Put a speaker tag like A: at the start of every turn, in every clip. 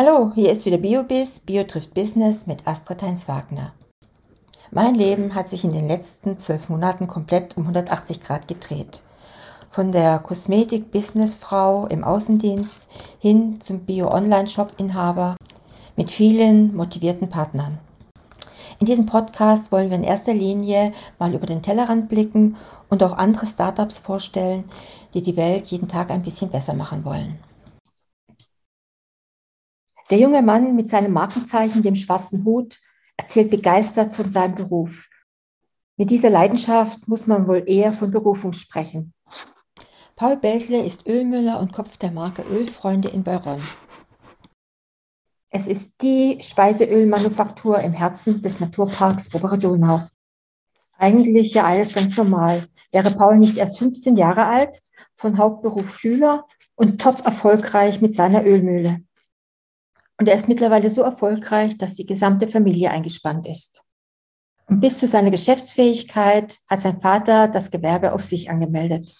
A: Hallo, hier ist wieder BioBiz, Bio trifft Business mit Astrid Heinz-Wagner. Mein Leben hat sich in den letzten zwölf Monaten komplett um 180 Grad gedreht. Von der Kosmetik-Businessfrau im Außendienst hin zum Bio-Online-Shop-Inhaber mit vielen motivierten Partnern. In diesem Podcast wollen wir in erster Linie mal über den Tellerrand blicken und auch andere Startups vorstellen, die die Welt jeden Tag ein bisschen besser machen wollen. Der junge Mann mit seinem Markenzeichen, dem schwarzen Hut, erzählt begeistert von seinem Beruf. Mit dieser Leidenschaft muss man wohl eher von Berufung sprechen. Paul Beltle ist Ölmüller und Kopf der Marke Ölfreunde in Bayronne. Es ist die Speiseölmanufaktur im Herzen des Naturparks Obere Donau. Eigentlich ja alles ganz normal. Wäre Paul nicht erst 15 Jahre alt, von Hauptberuf Schüler und top erfolgreich mit seiner Ölmühle. Und er ist mittlerweile so erfolgreich, dass die gesamte Familie eingespannt ist. Und bis zu seiner Geschäftsfähigkeit hat sein Vater das Gewerbe auf sich angemeldet.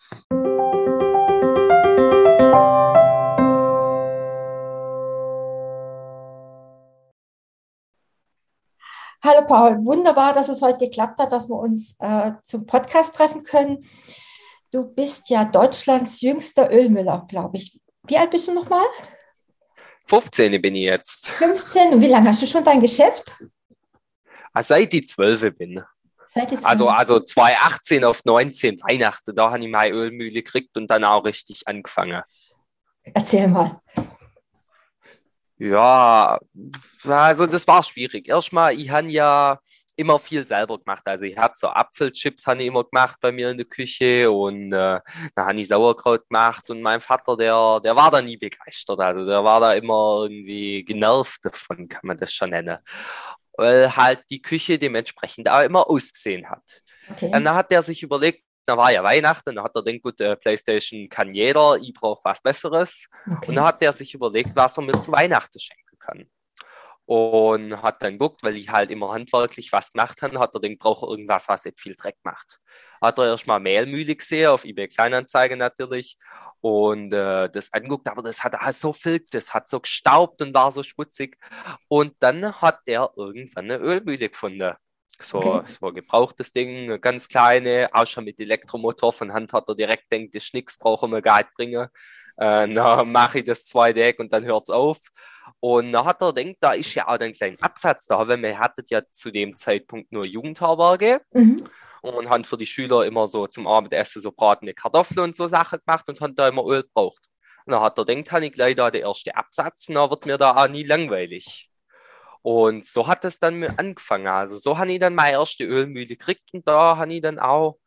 A: Hallo Paul, wunderbar, dass es heute geklappt hat, dass wir uns äh, zum Podcast treffen können. Du bist ja Deutschlands jüngster Ölmüller, glaube ich. Wie alt bist du nochmal?
B: 15 bin ich jetzt.
A: 15? Und wie lange hast du schon dein Geschäft?
B: Ah, seit ich 12 bin. Seit ich also, also 2018 auf 19 Weihnachten, da habe ich meine Ölmühle gekriegt und dann auch richtig angefangen.
A: Erzähl mal.
B: Ja, also das war schwierig. Erstmal, ich habe ja immer viel selber gemacht. Also ich habe so Apfelchips habe ich immer gemacht bei mir in der Küche und äh, dann habe ich Sauerkraut gemacht und mein Vater, der, der war da nie begeistert. Also der war da immer irgendwie genervt davon, kann man das schon nennen. Weil halt die Küche dementsprechend auch immer ausgesehen hat. Okay. Und dann hat er sich überlegt, da war ja Weihnachten, dann hat er gedacht, gut, äh, Playstation kann jeder, ich brauche was Besseres. Okay. Und dann hat er sich überlegt, was er mir zu Weihnachten schenken kann und hat dann geguckt, weil ich halt immer handwerklich was gemacht habe, hat er den braucht irgendwas, was nicht viel Dreck macht. Hat er erstmal Mehlmühle gesehen, auf eBay Kleinanzeigen natürlich, und äh, das angeguckt, aber das hat auch so viel, das hat so gestaubt und war so schmutzig. Und dann hat er irgendwann eine Ölmühle gefunden. So, okay. so gebrauchtes Ding, eine ganz kleine, auch schon mit Elektromotor. Von Hand hat er direkt denkt, das Schnicks brauchen wir gar nicht bringen. Äh, dann mache ich das zwei Deck und dann hört es auf. Und dann hat er gedacht, da ist ja auch ein kleiner Absatz da, weil wir hatten ja zu dem Zeitpunkt nur Jugendherberge mhm. und haben für die Schüler immer so zum Abendessen so bratene Kartoffeln und so Sachen gemacht und haben da immer Öl gebraucht. Und dann hat er gedacht, habe ich gleich da den ersten Absatz, und dann wird mir da auch nie langweilig. Und so hat es dann angefangen. Also so habe ich dann meine erste Ölmühle gekriegt und da habe ich dann auch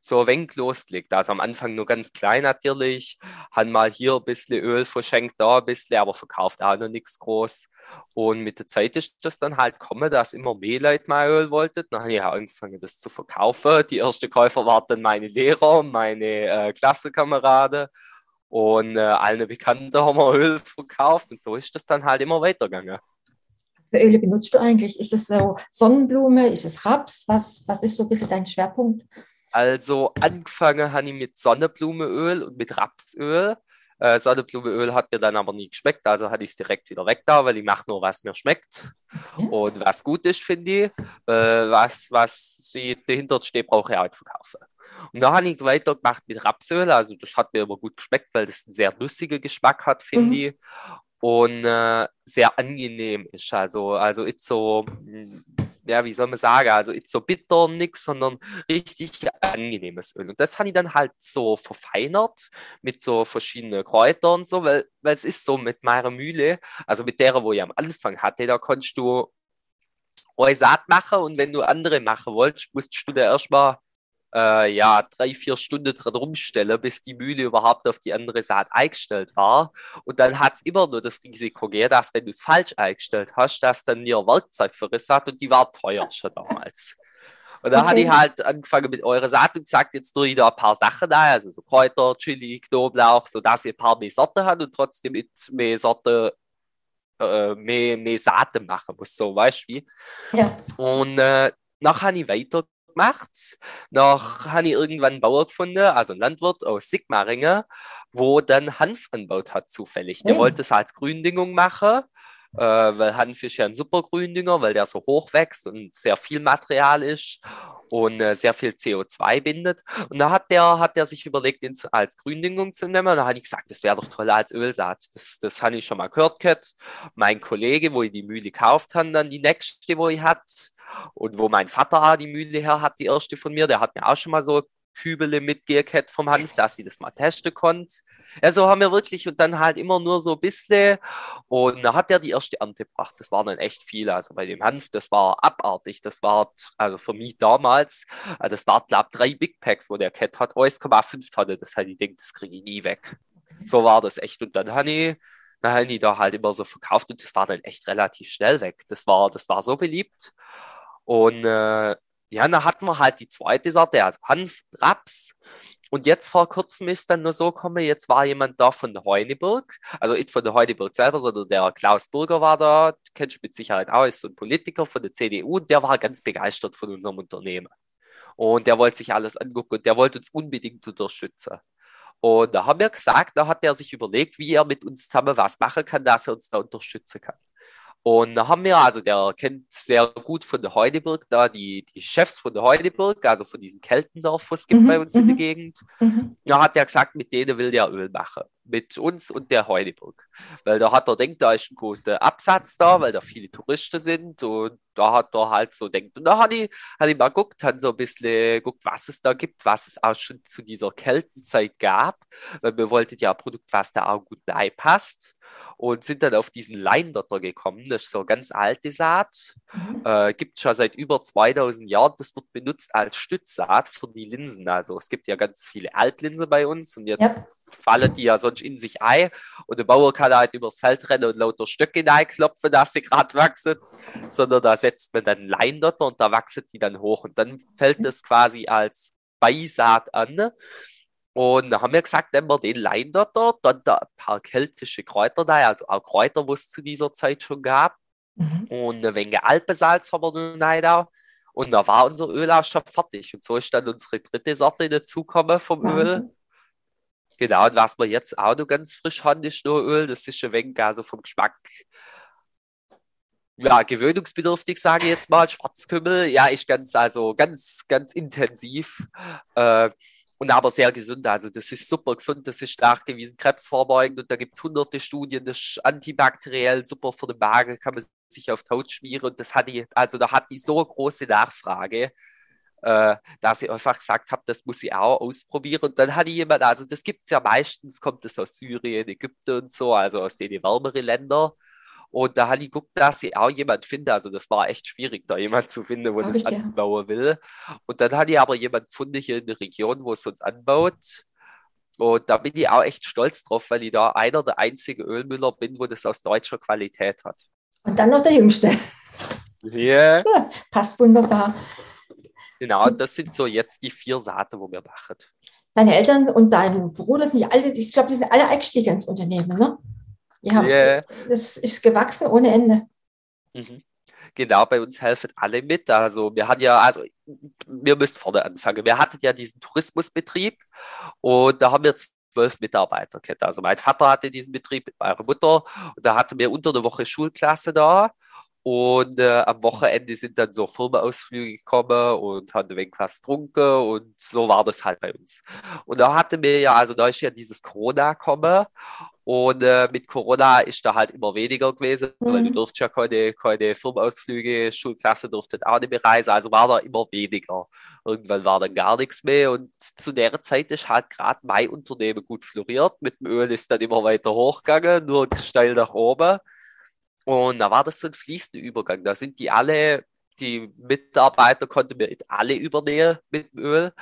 B: so ein wenig losgelegt. Also am Anfang nur ganz klein natürlich, haben mal hier ein bisschen Öl verschenkt, da ein bisschen, aber verkauft auch noch nichts groß. Und mit der Zeit ist das dann halt gekommen, dass immer mehr Leute mein Öl wollten. Dann habe ich angefangen, das zu verkaufen. Die ersten Käufer waren dann meine Lehrer, meine äh, Klassenkameraden. Und äh, allen Bekannten haben wir Öl verkauft. Und so ist das dann halt immer weitergegangen.
A: Für Öle benutzt du eigentlich? Ist es so Sonnenblume? Ist es Raps? Was, was ist so ein bisschen dein Schwerpunkt?
B: Also angefangen habe ich mit Sonnenblumenöl und mit Rapsöl. Äh, Sonnenblumenöl hat mir dann aber nie geschmeckt, also hatte ich es direkt wieder weg da, weil ich mache nur, was mir schmeckt okay. und was gut ist, finde ich. Äh, was, was dahinter steht, brauche ich auch nicht verkaufen. Und da habe ich weitergemacht mit Rapsöl, also das hat mir immer gut geschmeckt, weil das einen sehr lustigen Geschmack hat, finde mhm. ich. Und äh, sehr angenehm ist. Also, also ist so, ja, wie soll man sagen, also nicht so bitter nix, sondern richtig angenehmes Öl. Und das habe ich dann halt so verfeinert mit so verschiedenen Kräutern und so, weil, weil es ist so mit meiner Mühle, also mit der, wo ich am Anfang hatte, da konntest du eine Saat machen und wenn du andere machen wolltest, musstest du da erstmal äh, ja, drei, vier Stunden dran rumstellen, bis die Mühle überhaupt auf die andere Seite eingestellt war. Und dann hat es immer nur das Risiko gegeben, dass wenn du es falsch eingestellt hast, dass dann ihr Werkzeug verrissen hat und die war teuer schon damals. Und da okay. hatte ich halt angefangen mit eurer Saat und gesagt, jetzt tue ich da ein paar Sachen da, also so Kräuter, Chili, Knoblauch, sodass ihr ein paar mehr Sorten habt und trotzdem mit mehr Sorten äh, mehr, mehr Saaten machen muss, so weißt du wie. Ja. Und äh, nachher habe ich weiter gemacht. Noch habe ich irgendwann einen Bauer gefunden, also einen Landwirt aus Sigmaringen, wo dann Hanf anbaut hat, zufällig. Der oh. wollte es als Gründingung machen äh, weil Hanf ist ja ein super Gründünger, weil der so hoch wächst und sehr viel Material ist und äh, sehr viel CO2 bindet. Und da hat der, hat der sich überlegt, ihn als Gründüngung zu nehmen. Und da habe ich gesagt, das wäre doch toll als Ölsaat. Das, das habe ich schon mal gehört. Gehabt. Mein Kollege, wo ich die Mühle gekauft habe, dann die nächste, wo ich hatte. Und wo mein Vater auch die Mühle her hat, die erste von mir, der hat mir auch schon mal so Kübele mitgekehrt vom Hanf, dass sie das mal testen konnte. Also haben wir wirklich und dann halt immer nur so ein bisschen und da hat er die erste Ernte gebracht. Das war dann echt viel. Also bei dem Hanf, das war abartig. Das war, also für mich damals, äh, das war, glaube ich, drei Big Packs, wo der Cat hat, 1,5 Tonnen. Das hätte ich denkt, das kriege ich nie weg. So war das echt. Und dann ich, dann ich da halt immer so verkauft und das war dann echt relativ schnell weg. Das war, das war so beliebt. Und äh, ja, dann hatten wir halt die zweite Sorte, also Hanf, Raps. Und jetzt vor kurzem ist dann nur so gekommen, jetzt war jemand da von Heuneburg, also nicht von der Heuneburg selber, sondern der Klaus Burger war da, kennst du mit Sicherheit auch, ist so ein Politiker von der CDU und der war ganz begeistert von unserem Unternehmen. Und der wollte sich alles angucken und der wollte uns unbedingt unterstützen. Und da haben wir gesagt, da hat er sich überlegt, wie er mit uns zusammen was machen kann, dass er uns da unterstützen kann. Und da haben wir, also der kennt sehr gut von der Heudeburg da, die, die Chefs von der Heudeburg, also von diesem Keltendorf, was es gibt mhm, bei uns in der mhm. Gegend. Mhm. Da hat er gesagt, mit denen will der Öl machen mit uns und der Heuneburg. Weil da hat er denkt, da ist ein großer Absatz da, weil da viele Touristen sind und da hat er halt so denkt. Und da hat ich, hat ich mal geguckt, hat so ein bisschen geguckt, was es da gibt, was es auch schon zu dieser Kältenzeit gab, weil wir wollten ja ein Produkt, was da auch gut passt und sind dann auf diesen Leindotter gekommen. Das ist so eine ganz alte Saat, mhm. äh, gibt es schon seit über 2000 Jahren. Das wird benutzt als Stützsaat für die Linsen. Also es gibt ja ganz viele Altlinsen bei uns und jetzt ja fallen die ja sonst in sich ein und der Bauer kann halt übers Feld rennen und lauter Stöcke klopfen, dass sie gerade wachsen, sondern da setzt man dann Leindotter und da wachsen die dann hoch und dann fällt das quasi als Beisaat an. Und da haben wir gesagt, nehmen wir den Leindotter, dann da ein paar keltische Kräuter da, also auch Kräuter, wo es zu dieser Zeit schon gab. Mhm. Und ein wenig Alpensalz haben wir dann da. Und da war unser Öl auch schon fertig. Und so ist dann unsere dritte Sorte dazugekommen vom Wahnsinn. Öl. Genau, und was wir jetzt auch noch ganz frisch haben, ist nur Öl. Das ist ein wenig also vom Geschmack ja, gewöhnungsbedürftig, sage ich jetzt mal. Schwarzkümmel, ja, ist ganz, also ganz, ganz intensiv. Äh, und aber sehr gesund. Also das ist super gesund, das ist nachgewiesen krebsvorbeugend und da gibt es hunderte Studien, das ist antibakteriell, super für den Magen, kann man sich auf die Haut schmieren und das hatte ich, also da hat die so große Nachfrage äh, dass ich einfach gesagt habe, das muss ich auch ausprobieren. Und dann hatte jemand, also das gibt es ja meistens, kommt es aus Syrien, Ägypten und so, also aus den wärmeren Ländern. Und da hatte ich geguckt, dass ich auch jemand finde. Also das war echt schwierig, da jemand zu finden, wo Hab das anbauen ja. will. Und dann hatte ich aber jemand gefunden hier in der Region, wo es uns anbaut. Und da bin ich auch echt stolz drauf, weil ich da einer der einzigen Ölmüller bin, wo das aus deutscher Qualität hat.
A: Und dann noch der Jüngste.
B: Yeah.
A: Ja. Passt wunderbar.
B: Genau, das sind so jetzt die vier Saaten, wo wir machen.
A: Deine Eltern und dein Bruder sind nicht alle, ich glaube, die sind alle eingestiegen ins Unternehmen, ne? Ja, yeah. das ist gewachsen ohne Ende.
B: Mhm. Genau, bei uns helfen alle mit. Also wir hatten ja, also wir müssen vorne anfangen. Wir hatten ja diesen Tourismusbetrieb und da haben wir zwölf Mitarbeiter gehabt. Also mein Vater hatte diesen Betrieb mit meiner Mutter und da hatten wir unter der Woche Schulklasse da und äh, am Wochenende sind dann so Firmenausflüge gekommen und haben ein wenig was getrunken und so war das halt bei uns. Und da hatten wir ja, also da ist ja dieses Corona gekommen und äh, mit Corona ist da halt immer weniger gewesen, mhm. weil du durfst ja keine, keine Firmenausflüge, Schulklasse durfte auch nicht mehr reisen, also war da immer weniger. Irgendwann war dann gar nichts mehr und zu der Zeit ist halt gerade mein Unternehmen gut floriert. Mit dem Öl ist dann immer weiter hochgegangen, nur steil nach oben. Und da war das so ein fließender Übergang. Da sind die alle, die Mitarbeiter konnten wir alle übernehmen mit dem Öl.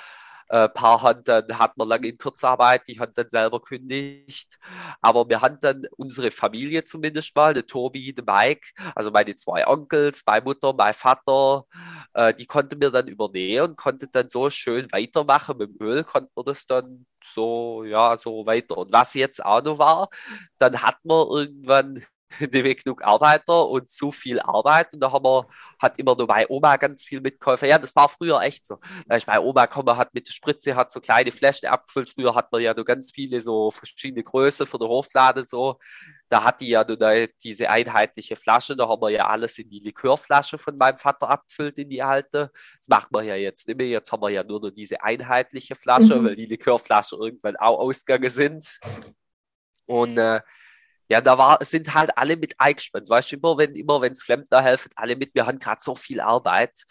B: Ein äh, paar haben dann, hat man lange in Kurzarbeit, die haben dann selber kündigt. Aber wir haben dann unsere Familie zumindest mal, der Tobi, der Mike, also meine zwei Onkels, meine Mutter, mein Vater, äh, die konnten wir dann übernehmen und konnten dann so schön weitermachen. Mit dem Öl konnten wir das dann so, ja, so weiter. Und was jetzt auch noch war, dann hat man irgendwann nicht genug Arbeiter und zu viel Arbeit. Und da haben wir, hat immer nur meine Oma ganz viel mitgeholfen. Ja, das war früher echt so. Da ist meine Oma gekommen, hat mit der Spritze, hat so kleine Flaschen abgefüllt. Früher hat man ja nur ganz viele so verschiedene Größen für den Hofladen so. Da hat die ja nur diese einheitliche Flasche. Da haben wir ja alles in die Likörflasche von meinem Vater abgefüllt, in die alte. Das macht man ja jetzt nicht mehr. Jetzt haben wir ja nur noch diese einheitliche Flasche, mhm. weil die Likörflasche irgendwann auch ausgegangen sind. Und äh, ja, da war, sind halt alle mit eingespannt. Weißt du, immer wenn immer wenn's Klempner helfen, alle mit. Wir haben gerade so viel Arbeit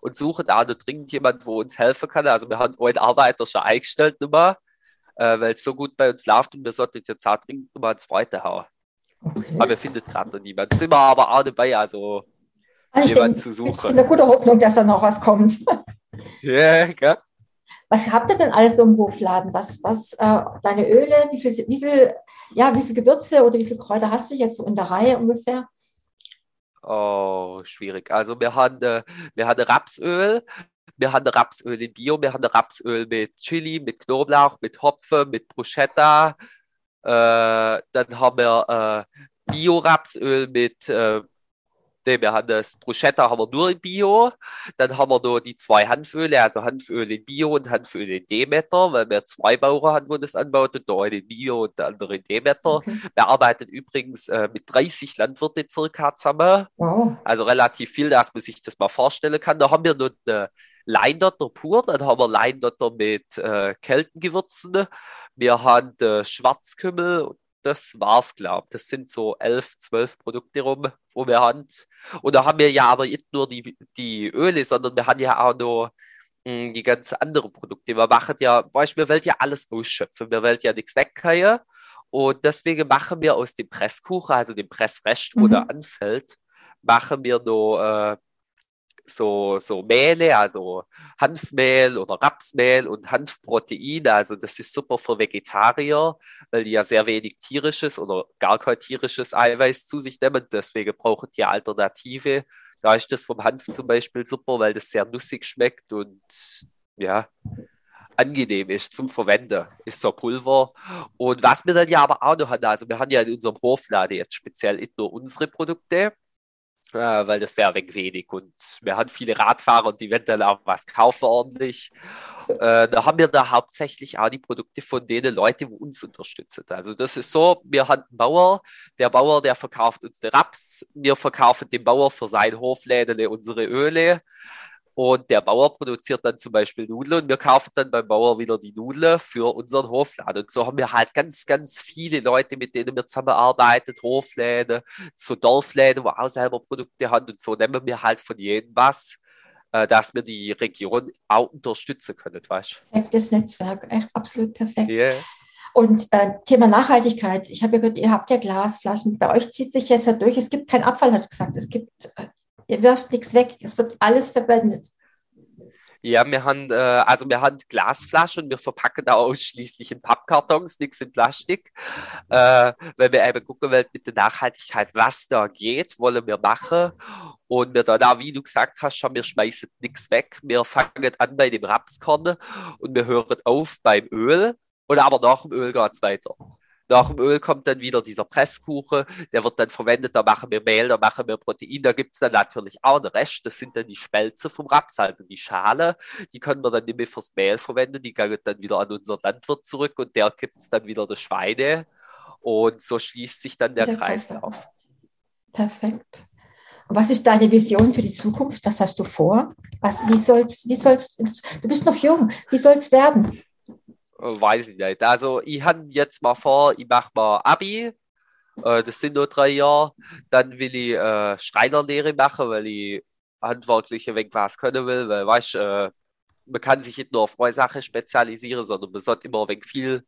B: und suchen da noch dringend jemand, wo uns helfen kann. Also wir haben einen Arbeiter schon eingestellt, äh, weil es so gut bei uns läuft und wir sollten jetzt auch dringend nochmal ein zweite hauen. Okay. Aber wir finden gerade noch niemand. Sind wir aber auch dabei, also, also jemanden zu suchen. Ich bin
A: eine gute Hoffnung, dass da noch was kommt.
B: Ja, yeah, gell?
A: Was habt ihr denn alles so im Hofladen? Was, was, äh, deine Öle, wie viel, wie viel, ja, wie viel Gewürze oder wie viele Kräuter hast du jetzt so in der Reihe ungefähr?
B: Oh, schwierig. Also wir haben, äh, wir haben Rapsöl, wir haben Rapsöl in Bio, wir haben Rapsöl mit Chili, mit Knoblauch, mit Hopfen, mit Bruschetta. Äh, dann haben wir äh, Bio-Rapsöl mit äh, Nee, wir haben das Bruschetta haben wir nur in Bio. Dann haben wir nur die zwei Hanföle, also Hanföl in Bio und Hanföl in Demeter, weil wir zwei Bauern haben, wo das anbaut, und der eine in Bio und der andere in Demeter. Okay. Wir arbeiten übrigens äh, mit 30 Landwirten circa zusammen. Wow. Also relativ viel, dass man sich das mal vorstellen kann. Da haben wir nur eine Leindotter pur, dann haben wir Leindotter mit äh, Keltengewürzen. Wir haben äh, Schwarzkümmel das war's, glaube ich. Das sind so elf, zwölf Produkte rum, wo wir haben. Und da haben wir ja aber nicht nur die, die Öle, sondern wir haben ja auch noch mh, hm, die ganz anderen Produkte. Wir machen ja, Beispiel, wir wollen ja alles ausschöpfen. Wir wollen ja nichts wegkriegen. Und deswegen machen wir aus dem Presskuchen, also dem Pressrest, wo mhm. da anfällt, machen wir noch äh, so, so Mehle, also Hanfmehl oder Rapsmehl und Hanfproteine. Also das ist super für Vegetarier, weil die ja sehr wenig tierisches oder gar kein tierisches Eiweiß zu sich nehmen. Deswegen brauchen die Alternative. Da ist das vom Hanf zum Beispiel super, weil das sehr nussig schmeckt und ja, angenehm ist zum Verwenden, ist so Pulver. Und was wir dann ja aber auch noch haben, also wir haben ja in unserem Hofladen jetzt speziell nicht nur unsere Produkte, weil das wäre weg wenig. Und wir haben viele Radfahrer und die werden dann auch was kaufen ordentlich. Äh, da haben wir da hauptsächlich auch die Produkte von denen Leute, die uns unterstützen. Also das ist so, wir haben einen Bauer, der Bauer, der verkauft uns den Raps, wir verkaufen dem Bauer für sein Hofläden unsere Öle. Und der Bauer produziert dann zum Beispiel Nudeln und wir kaufen dann beim Bauer wieder die Nudeln für unseren Hofladen. Und so haben wir halt ganz, ganz viele Leute, mit denen wir zusammenarbeiten, Hofläden, so Dorfläden, wo auch selber Produkte haben. Und so nehmen wir halt von jedem was, äh, dass wir die Region auch unterstützen können, weißt
A: Perfektes Netzwerk, echt absolut perfekt. Yeah. Und äh, Thema Nachhaltigkeit. Ich habe ja gehört, ihr habt ja Glasflaschen. Bei euch zieht sich jetzt ja durch. Es gibt keinen Abfall, hast du gesagt. Es gibt äh, Ihr wirft nichts weg, es wird alles verwendet.
B: Ja, wir haben, äh, also wir haben Glasflaschen, wir verpacken da ausschließlich in Pappkartons, nichts in Plastik, äh, weil wir eben gucken wollen mit der Nachhaltigkeit, was da geht, wollen wir machen. Und wir da, da wie du gesagt hast, schon, wir schmeißen nichts weg. Wir fangen an bei dem Rapskorn und wir hören auf beim Öl. Und aber nach dem Öl geht es weiter. Nach dem Öl kommt dann wieder dieser Presskuchen, der wird dann verwendet, da machen wir Mehl, da machen wir Protein, da gibt es dann natürlich auch den Rest, das sind dann die Spelze vom Raps, also die Schale, die können wir dann nicht mehr fürs Mehl verwenden, die gehen dann wieder an unseren Landwirt zurück und der gibt es dann wieder der Schweine und so schließt sich dann der, der Kreislauf.
A: Perfekt. Was ist deine Vision für die Zukunft? Was hast du vor? Was, wie soll's, wie soll's, du bist noch jung, wie soll es werden?
B: Weiß ich nicht. Also ich habe jetzt mal vor, ich mache mal Abi. Äh, das sind nur drei Jahre. Dann will ich äh, Schreinerlehre machen, weil ich handwerklich ein wenig was können will. Weil, weißt äh, man kann sich nicht nur auf eine Sache spezialisieren, sondern man sollte immer ein wenig viel,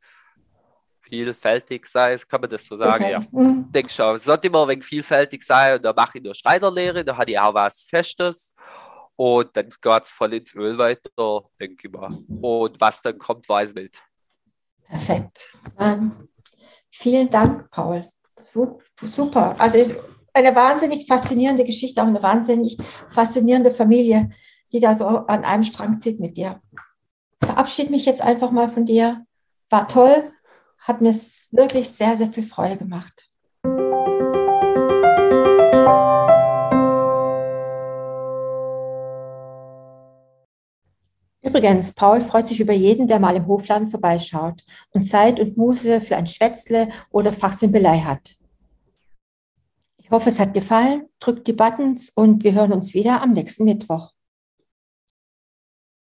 B: vielfältig sein. Kann man das so sagen? Okay. Ja. Mhm. Denke schon. Es sollte immer ein wenig vielfältig sein. Und da mache ich nur Schreinerlehre. Da habe ich auch was Festes. Und dann geht es voll ins Öl weiter, denke ich mal. Und was dann kommt, weiß ich nicht.
A: Perfekt. Ähm, vielen Dank, Paul. Super. Also eine wahnsinnig faszinierende Geschichte, auch eine wahnsinnig faszinierende Familie, die da so an einem Strang zieht mit dir. Verabschiede mich jetzt einfach mal von dir. War toll, hat mir wirklich sehr, sehr viel Freude gemacht. Übrigens, Paul freut sich über jeden, der mal im Hofladen vorbeischaut und Zeit und Muße für ein Schwätzle oder Fachsimpelei hat. Ich hoffe, es hat gefallen. Drückt die Buttons und wir hören uns wieder am nächsten Mittwoch.